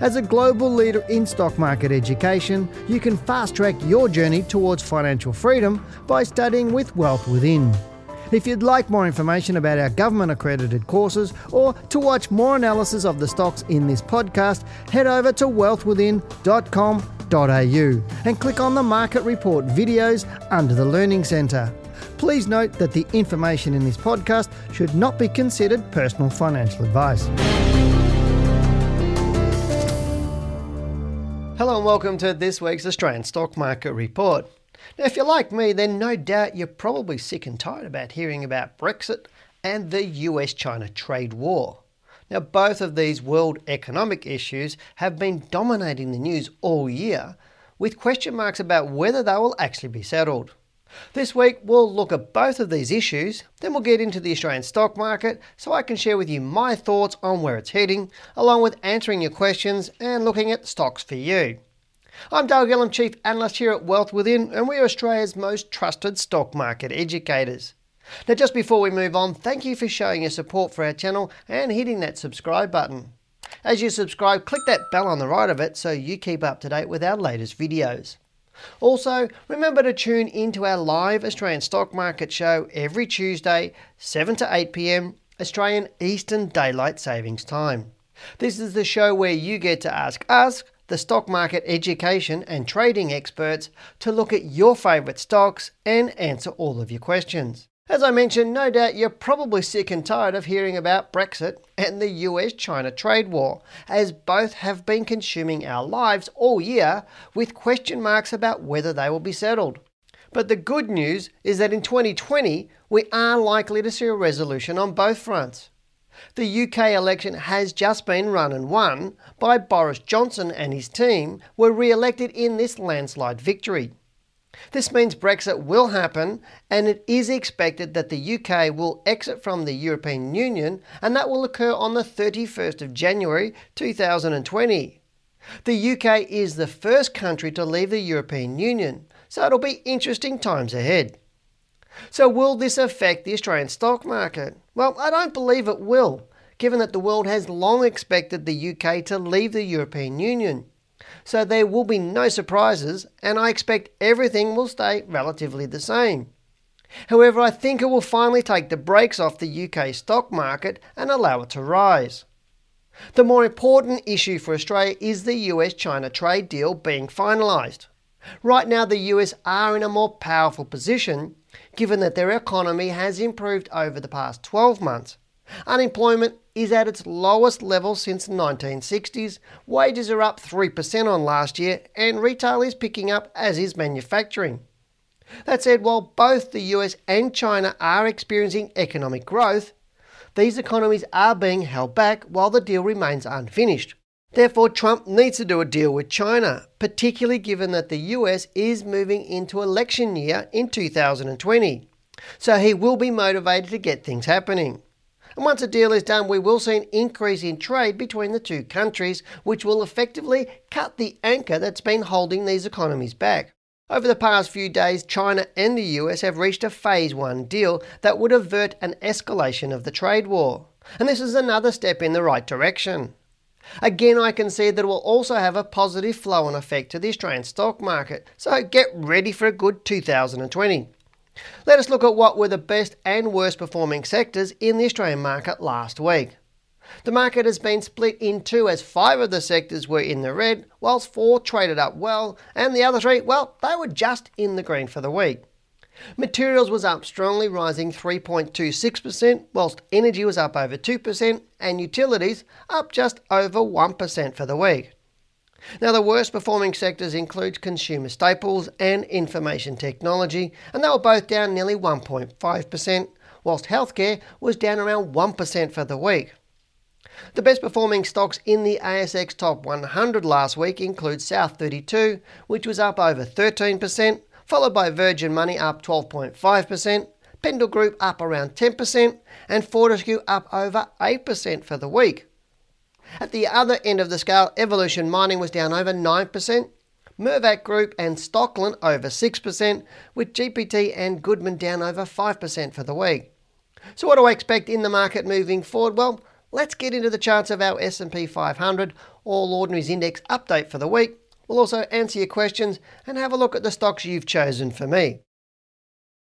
As a global leader in stock market education, you can fast track your journey towards financial freedom by studying with Wealth Within. If you'd like more information about our government accredited courses or to watch more analysis of the stocks in this podcast, head over to wealthwithin.com.au and click on the Market Report videos under the Learning Centre. Please note that the information in this podcast should not be considered personal financial advice. Hello and welcome to this week's Australian Stock Market Report. Now, if you're like me, then no doubt you're probably sick and tired about hearing about Brexit and the US China trade war. Now, both of these world economic issues have been dominating the news all year, with question marks about whether they will actually be settled. This week, we'll look at both of these issues, then we'll get into the Australian stock market so I can share with you my thoughts on where it's heading, along with answering your questions and looking at stocks for you. I'm Dale Gillam, Chief Analyst here at Wealth Within, and we're Australia's most trusted stock market educators. Now, just before we move on, thank you for showing your support for our channel and hitting that subscribe button. As you subscribe, click that bell on the right of it so you keep up to date with our latest videos. Also, remember to tune into our live Australian stock market show every Tuesday, 7 to 8 pm Australian Eastern Daylight Savings Time. This is the show where you get to ask us, the stock market education and trading experts, to look at your favourite stocks and answer all of your questions. As I mentioned, no doubt you're probably sick and tired of hearing about Brexit and the US China trade war, as both have been consuming our lives all year with question marks about whether they will be settled. But the good news is that in 2020, we are likely to see a resolution on both fronts. The UK election has just been run and won by Boris Johnson and his team were re elected in this landslide victory. This means Brexit will happen, and it is expected that the UK will exit from the European Union, and that will occur on the 31st of January 2020. The UK is the first country to leave the European Union, so it'll be interesting times ahead. So, will this affect the Australian stock market? Well, I don't believe it will, given that the world has long expected the UK to leave the European Union so there will be no surprises, and I expect everything will stay relatively the same. However, I think it will finally take the brakes off the UK stock market and allow it to rise. The more important issue for Australia is the US China trade deal being finalised. Right now, the US are in a more powerful position given that their economy has improved over the past 12 months Unemployment is at its lowest level since the 1960s, wages are up 3% on last year, and retail is picking up, as is manufacturing. That said, while both the US and China are experiencing economic growth, these economies are being held back while the deal remains unfinished. Therefore, Trump needs to do a deal with China, particularly given that the US is moving into election year in 2020. So he will be motivated to get things happening. And once a deal is done, we will see an increase in trade between the two countries, which will effectively cut the anchor that's been holding these economies back. Over the past few days, China and the US have reached a Phase 1 deal that would avert an escalation of the trade war. And this is another step in the right direction. Again, I can see that it will also have a positive flow on effect to the Australian stock market, so get ready for a good 2020. Let us look at what were the best and worst performing sectors in the Australian market last week. The market has been split in two as five of the sectors were in the red, whilst four traded up well, and the other three, well, they were just in the green for the week. Materials was up strongly, rising 3.26%, whilst energy was up over 2%, and utilities up just over 1% for the week. Now, the worst performing sectors include consumer staples and information technology, and they were both down nearly 1.5%, whilst healthcare was down around 1% for the week. The best performing stocks in the ASX Top 100 last week include South 32, which was up over 13%, followed by Virgin Money up 12.5%, Pendal Group up around 10%, and Fortescue up over 8% for the week. At the other end of the scale, Evolution Mining was down over 9%, Mirvac Group and Stockland over 6%, with GPT and Goodman down over 5% for the week. So what do I expect in the market moving forward? Well, let's get into the charts of our S&P 500 All Ordinaries Index update for the week. We'll also answer your questions and have a look at the stocks you've chosen for me.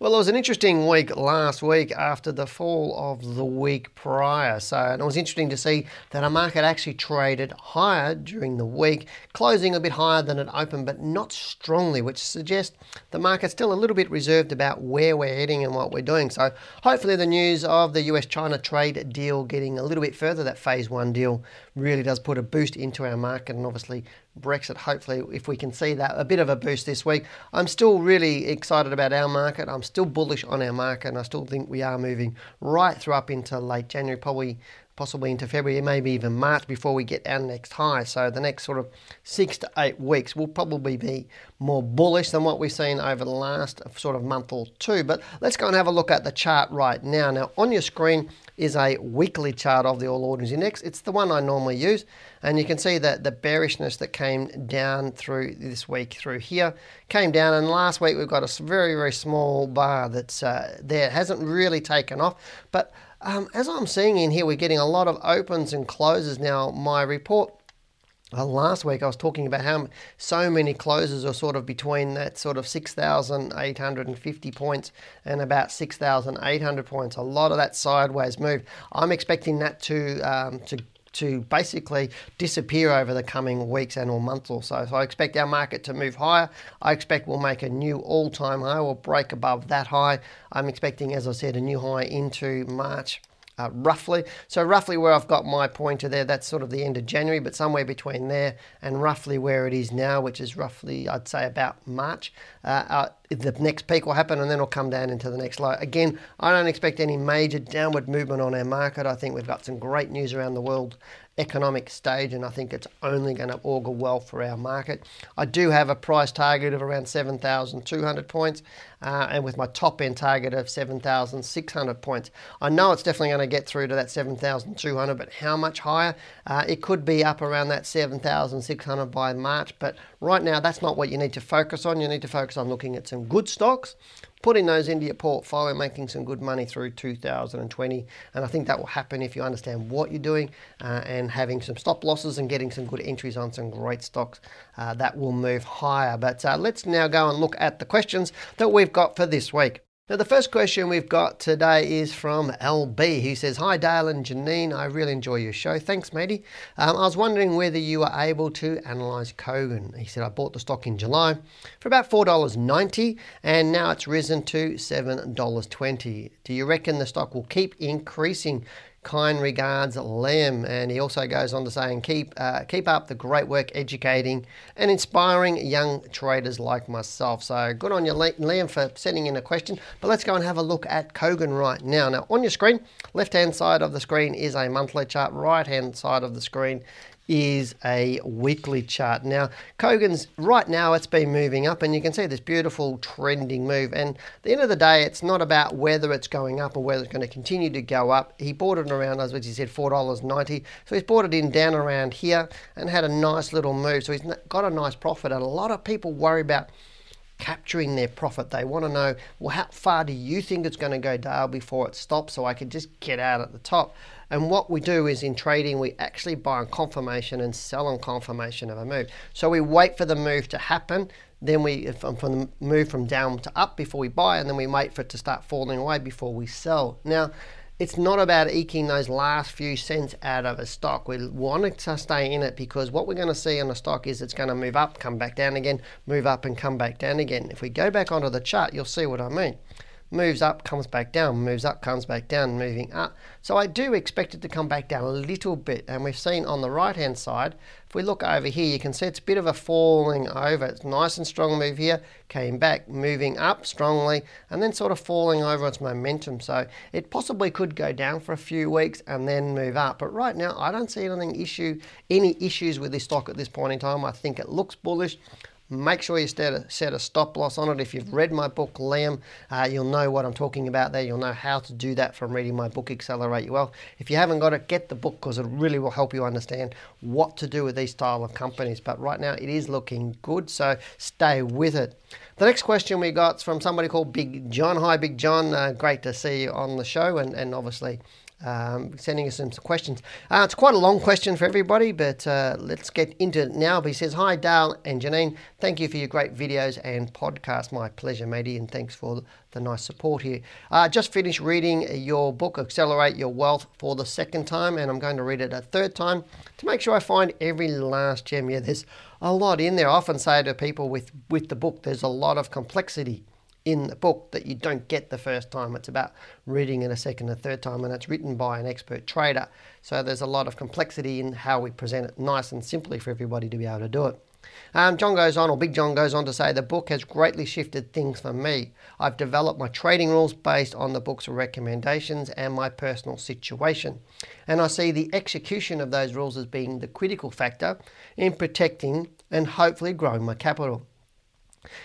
Well, it was an interesting week last week after the fall of the week prior. So it was interesting to see that our market actually traded higher during the week, closing a bit higher than it opened, but not strongly, which suggests the market's still a little bit reserved about where we're heading and what we're doing. So hopefully the news of the US China trade deal getting a little bit further, that phase one deal, really does put a boost into our market and obviously Brexit, hopefully, if we can see that, a bit of a boost this week. I'm still really excited about our market. I'm still bullish on our market, and I still think we are moving right through up into late January, probably possibly into February, maybe even March before we get our next high. So the next sort of six to eight weeks will probably be more bullish than what we've seen over the last sort of month or two. But let's go and have a look at the chart right now. Now on your screen is a weekly chart of the All Ordinaries Index. It's the one I normally use, and you can see that the bearishness that came down through this week through here came down, and last week we've got a very very small bar that's uh, there. It hasn't really taken off, but um, as I'm seeing in here, we're getting a lot of opens and closes now. My report uh, last week I was talking about how so many closes are sort of between that sort of 6,850 points and about 6,800 points. A lot of that sideways move. I'm expecting that to um, to to basically disappear over the coming weeks and or months or so. So I expect our market to move higher. I expect we'll make a new all-time high or break above that high. I'm expecting, as I said, a new high into March uh, roughly. So roughly where I've got my pointer there, that's sort of the end of January, but somewhere between there and roughly where it is now, which is roughly, I'd say, about March. Uh, uh, the next peak will happen and then it'll come down into the next low. Again, I don't expect any major downward movement on our market. I think we've got some great news around the world economic stage, and I think it's only going to augur well for our market. I do have a price target of around 7,200 points, uh, and with my top end target of 7,600 points. I know it's definitely going to get through to that 7,200, but how much higher? Uh, it could be up around that 7,600 by March, but right now that's not what you need to focus on. You need to focus on looking at some good stocks putting those into your portfolio, making some good money through 2020. And I think that will happen if you understand what you're doing uh, and having some stop losses and getting some good entries on some great stocks. Uh, that will move higher. But uh, let's now go and look at the questions that we've got for this week. Now, the first question we've got today is from LB, who says, Hi, Dale and Janine. I really enjoy your show. Thanks, matey. Um, I was wondering whether you were able to analyse Kogan. He said, I bought the stock in July for about $4.90 and now it's risen to $7.20. Do you reckon the stock will keep increasing Kind regards, Liam. And he also goes on to say, and keep, uh, keep up the great work educating and inspiring young traders like myself. So good on you, Liam, for sending in a question. But let's go and have a look at Kogan right now. Now, on your screen, left hand side of the screen is a monthly chart, right hand side of the screen is a weekly chart. Now, Kogan's right now it's been moving up, and you can see this beautiful trending move. And at the end of the day, it's not about whether it's going up or whether it's going to continue to go up. He bought it around, as he said, four dollars ninety. So he's bought it in down around here and had a nice little move. So he's got a nice profit. And a lot of people worry about capturing their profit. They want to know, well, how far do you think it's going to go down before it stops so I can just get out at the top? And what we do is in trading, we actually buy on confirmation and sell on confirmation of a move. So we wait for the move to happen, then we from, um, from the move from down to up before we buy, and then we wait for it to start falling away before we sell. Now, it's not about eking those last few cents out of a stock. We want to stay in it because what we're going to see on a stock is it's going to move up, come back down again, move up and come back down again. If we go back onto the chart, you'll see what I mean. Moves up, comes back down, moves up, comes back down, moving up. So I do expect it to come back down a little bit. And we've seen on the right hand side, if we look over here, you can see it's a bit of a falling over. It's nice and strong move here, came back, moving up strongly, and then sort of falling over its momentum. So it possibly could go down for a few weeks and then move up. But right now, I don't see anything issue, any issues with this stock at this point in time. I think it looks bullish. Make sure you set a, set a stop loss on it. If you've read my book, Liam, uh, you'll know what I'm talking about there. You'll know how to do that from reading my book, Accelerate Your Wealth. If you haven't got it, get the book because it really will help you understand what to do with these style of companies. But right now, it is looking good, so stay with it. The next question we got is from somebody called Big John. Hi, Big John. Uh, great to see you on the show, and, and obviously um, sending us some questions. Uh, it's quite a long question for everybody, but uh, let's get into it now. But he says, Hi, Dale and Janine. Thank you for your great videos and podcast. My pleasure, matey, and thanks for the nice support here. Uh, just finished reading your book, Accelerate Your Wealth, for the second time, and I'm going to read it a third time to make sure I find every last gem. Yeah, there's a lot in there. I often say to people with, with the book, there's a lot of complexity in the book that you don't get the first time. It's about reading it a second and third time, and it's written by an expert trader. So there's a lot of complexity in how we present it nice and simply for everybody to be able to do it. Um, John goes on, or Big John goes on to say, the book has greatly shifted things for me. I've developed my trading rules based on the book's recommendations and my personal situation. And I see the execution of those rules as being the critical factor in protecting and hopefully growing my capital.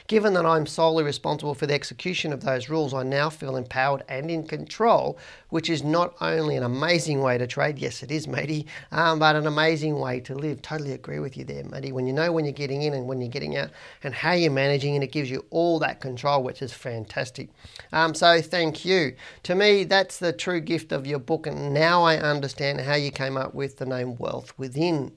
Given that I'm solely responsible for the execution of those rules, I now feel empowered and in control, which is not only an amazing way to trade, yes, it is, matey, um, but an amazing way to live. Totally agree with you there, matey. When you know when you're getting in and when you're getting out and how you're managing, and it gives you all that control, which is fantastic. Um, so, thank you. To me, that's the true gift of your book, and now I understand how you came up with the name Wealth Within.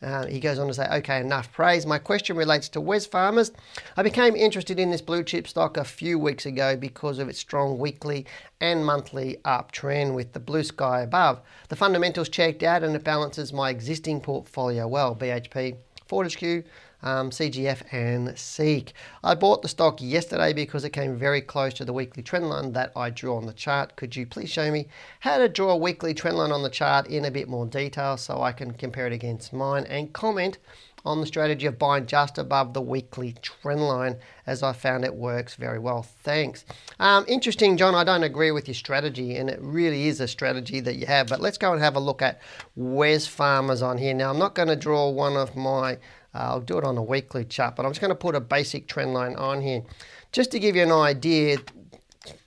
Uh, he goes on to say, okay, enough praise. My question relates to Wesfarmers. I became interested in this blue chip stock a few weeks ago because of its strong weekly and monthly uptrend with the blue sky above. The fundamentals checked out and it balances my existing portfolio well. BHP, Fortescue, um, CGF and Seek. I bought the stock yesterday because it came very close to the weekly trend line that I drew on the chart. Could you please show me how to draw a weekly trend line on the chart in a bit more detail so I can compare it against mine and comment on the strategy of buying just above the weekly trend line as I found it works very well. Thanks. Um, interesting, John. I don't agree with your strategy, and it really is a strategy that you have. But let's go and have a look at Wesfarmers on here. Now, I'm not going to draw one of my I'll do it on a weekly chart, but I'm just going to put a basic trend line on here. Just to give you an idea,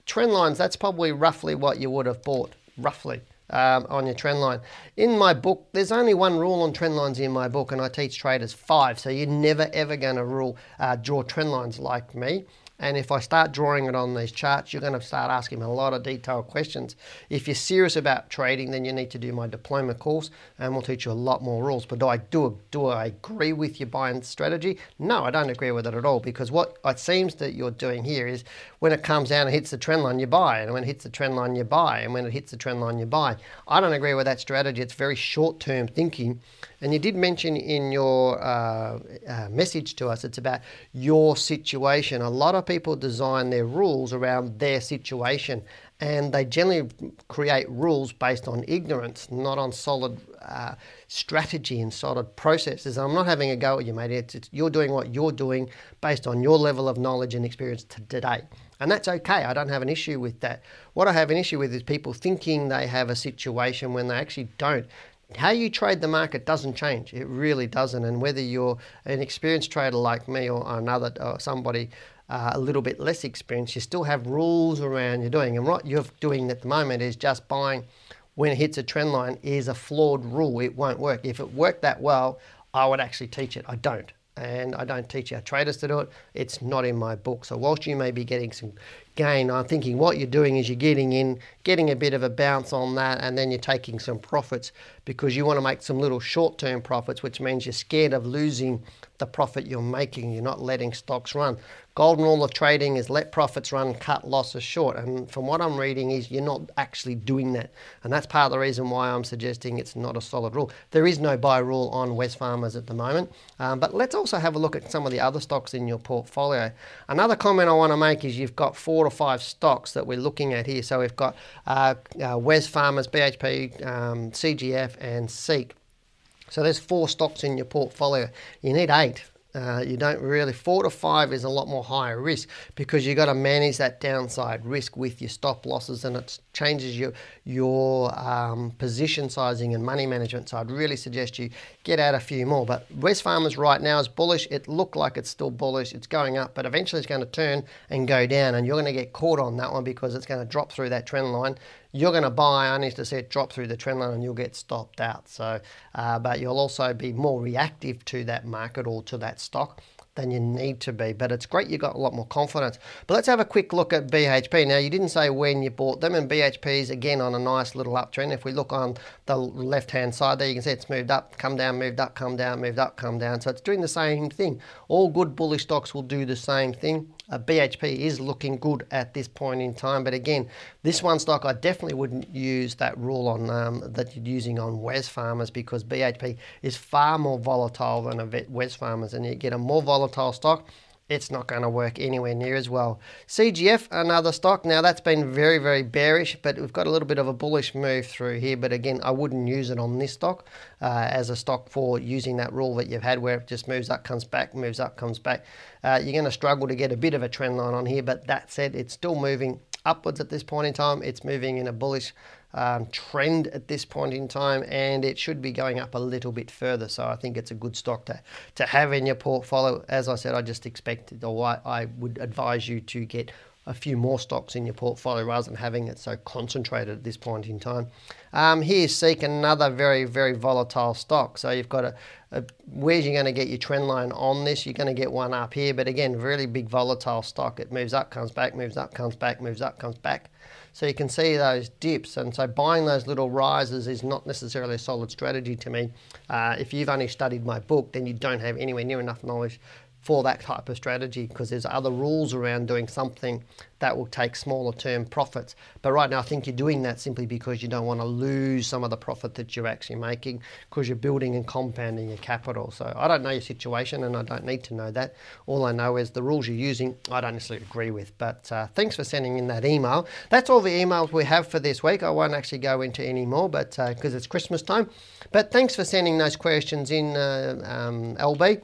trend lines, that's probably roughly what you would have bought, roughly. Um, on your trend line. In my book, there's only one rule on trend lines in my book, and I teach traders five. So you're never ever going to rule uh, draw trend lines like me. And if I start drawing it on these charts, you're going to start asking a lot of detailed questions. If you're serious about trading, then you need to do my diploma course and we'll teach you a lot more rules. But do I do, do I agree with your buying strategy? No, I don't agree with it at all because what it seems that you're doing here is when it comes down and hits the trend line, you buy. And when it hits the trend line, you buy. And when it hits the trend line, you buy. I don't agree with that strategy. It's very short term thinking. And you did mention in your uh, uh, message to us, it's about your situation. A lot of people design their rules around their situation, and they generally create rules based on ignorance, not on solid uh, strategy and solid processes. I'm not having a go at you, mate. It's, it's, you're doing what you're doing based on your level of knowledge and experience to today. And that's okay. I don't have an issue with that. What I have an issue with is people thinking they have a situation when they actually don't how you trade the market doesn't change. It really doesn't. And whether you're an experienced trader like me or another or somebody uh, a little bit less experienced, you still have rules around you're doing. And what you're doing at the moment is just buying when it hits a trend line is a flawed rule. It won't work. If it worked that well, I would actually teach it. I don't. And I don't teach our traders to do it. It's not in my book. So whilst you may be getting some gain, I'm thinking what you're doing is you're getting in, getting a bit of a bounce on that, and then you're taking some profits because you want to make some little short term profits, which means you're scared of losing the profit you're making. You're not letting stocks run. Golden rule of trading is let profits run, cut losses short. And from what I'm reading, is you're not actually doing that. And that's part of the reason why I'm suggesting it's not a solid rule. There is no buy rule on Wesfarmers at the moment. Um, but let's also have a look at some of the other stocks in your portfolio. Another comment I want to make is you've got four four to five stocks that we're looking at here. So we've got uh, uh, Wesfarmers, BHP, um, CGF, and SEEK. So there's four stocks in your portfolio. You need eight uh, you don't really four to five is a lot more higher risk because you've got to manage that downside risk with your stop losses and it changes your your um, position sizing and money management. So I'd really suggest you get out a few more but Wesfarmers right now is bullish. It looked like it's still bullish. It's going up but eventually it's going to turn and go down and you're going to get caught on that one because it's going to drop through that trend line you're going to buy only to see it drop through the trend line and you'll get stopped out. So, uh, but you'll also be more reactive to that market or to that stock than you need to be. But it's great you got a lot more confidence. But let's have a quick look at BHP. Now, you didn't say when you bought them, and BHP is again on a nice little uptrend. If we look on the left hand side there, you can see it's moved up, come down, moved up, come down, moved up, come down. So it's doing the same thing. All good bullish stocks will do the same thing. Uh, BHP is looking good at this point in time, but again, this one stock I definitely wouldn't use that rule on um, that you're using on Wesfarmers because BHP is far more volatile than a Wesfarmers, and you get a more volatile stock it's not going to work anywhere near as well. CGF, another stock. Now that's been very, very bearish, but we've got a little bit of a bullish move through here. But again, I wouldn't use it on this stock uh, as a stock for using that rule that you've had where it just moves up, comes back, moves up, comes back. Uh, you're going to struggle to get a bit of a trend line on here, but that said, it's still moving upwards at this point in time. It's moving in a bullish um, trend at this point in time, and it should be going up a little bit further. So I think it's a good stock to, to have in your portfolio. As I said, I just expected, or I, I would advise you to get a few more stocks in your portfolio rather than having it so concentrated at this point in time. Um, here's Seek, another very, very volatile stock. So you've got a, a where's you going to get your trend line on this? You're going to get one up here, but again, really big volatile stock. It moves up, comes back, moves up, comes back, moves up, comes back. So you can see those dips, and so buying those little rises is not necessarily a solid strategy to me. Uh, if you've only studied my book, then you don't have anywhere near enough knowledge for that type of strategy because there's other rules around doing something that will take smaller term profits. But right now, I think you're doing that simply because you don't want to lose some of the profit that you're actually making because you're building and compounding your capital. So I don't know your situation and I don't need to know that. All I know is the rules you're using, I don't necessarily agree with. But uh, thanks for sending in that email. That's all the emails we have for this week. I won't actually go into any more, but because uh, it's Christmas time. But thanks for sending those questions in, uh, um, LB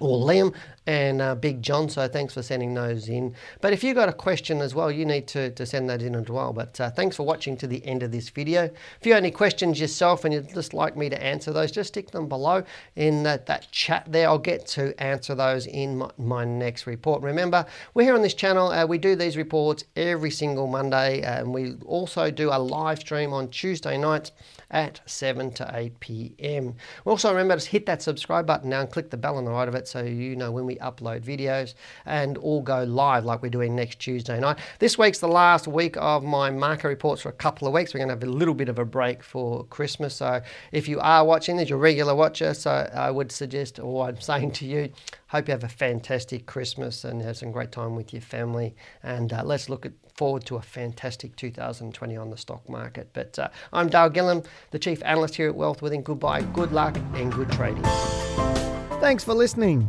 Liam and uh, Big John. So thanks for sending those in. But if you've got a question as well, you need to, to send that in as well. But uh, thanks for watching to the end of this video. If you have any questions yourself and you'd just like me to answer those, just stick them below in that, that chat there. I'll get to answer those in my, my next report. Remember, we're here on this channel. Uh, we do these reports every single Monday. And we also do a live stream on Tuesday nights at 7 to 8 p.m. Also remember to hit that subscribe button now and click the bell on the right of it so you know when we upload videos and all go live like we're doing next Tuesday night. This week's the last week of my market reports for a couple of weeks. We're going to have a little bit of a break for Christmas. So if you are watching this, you're a regular watcher, so I would suggest, or I'm saying to you, hope you have a fantastic Christmas and have some great time with your family. And uh, let's look at forward to a fantastic 2020 on the stock market. But uh, I'm Dale Gillam, the Chief Analyst here at Wealth Within. Goodbye, good luck, and good trading. Thanks for listening.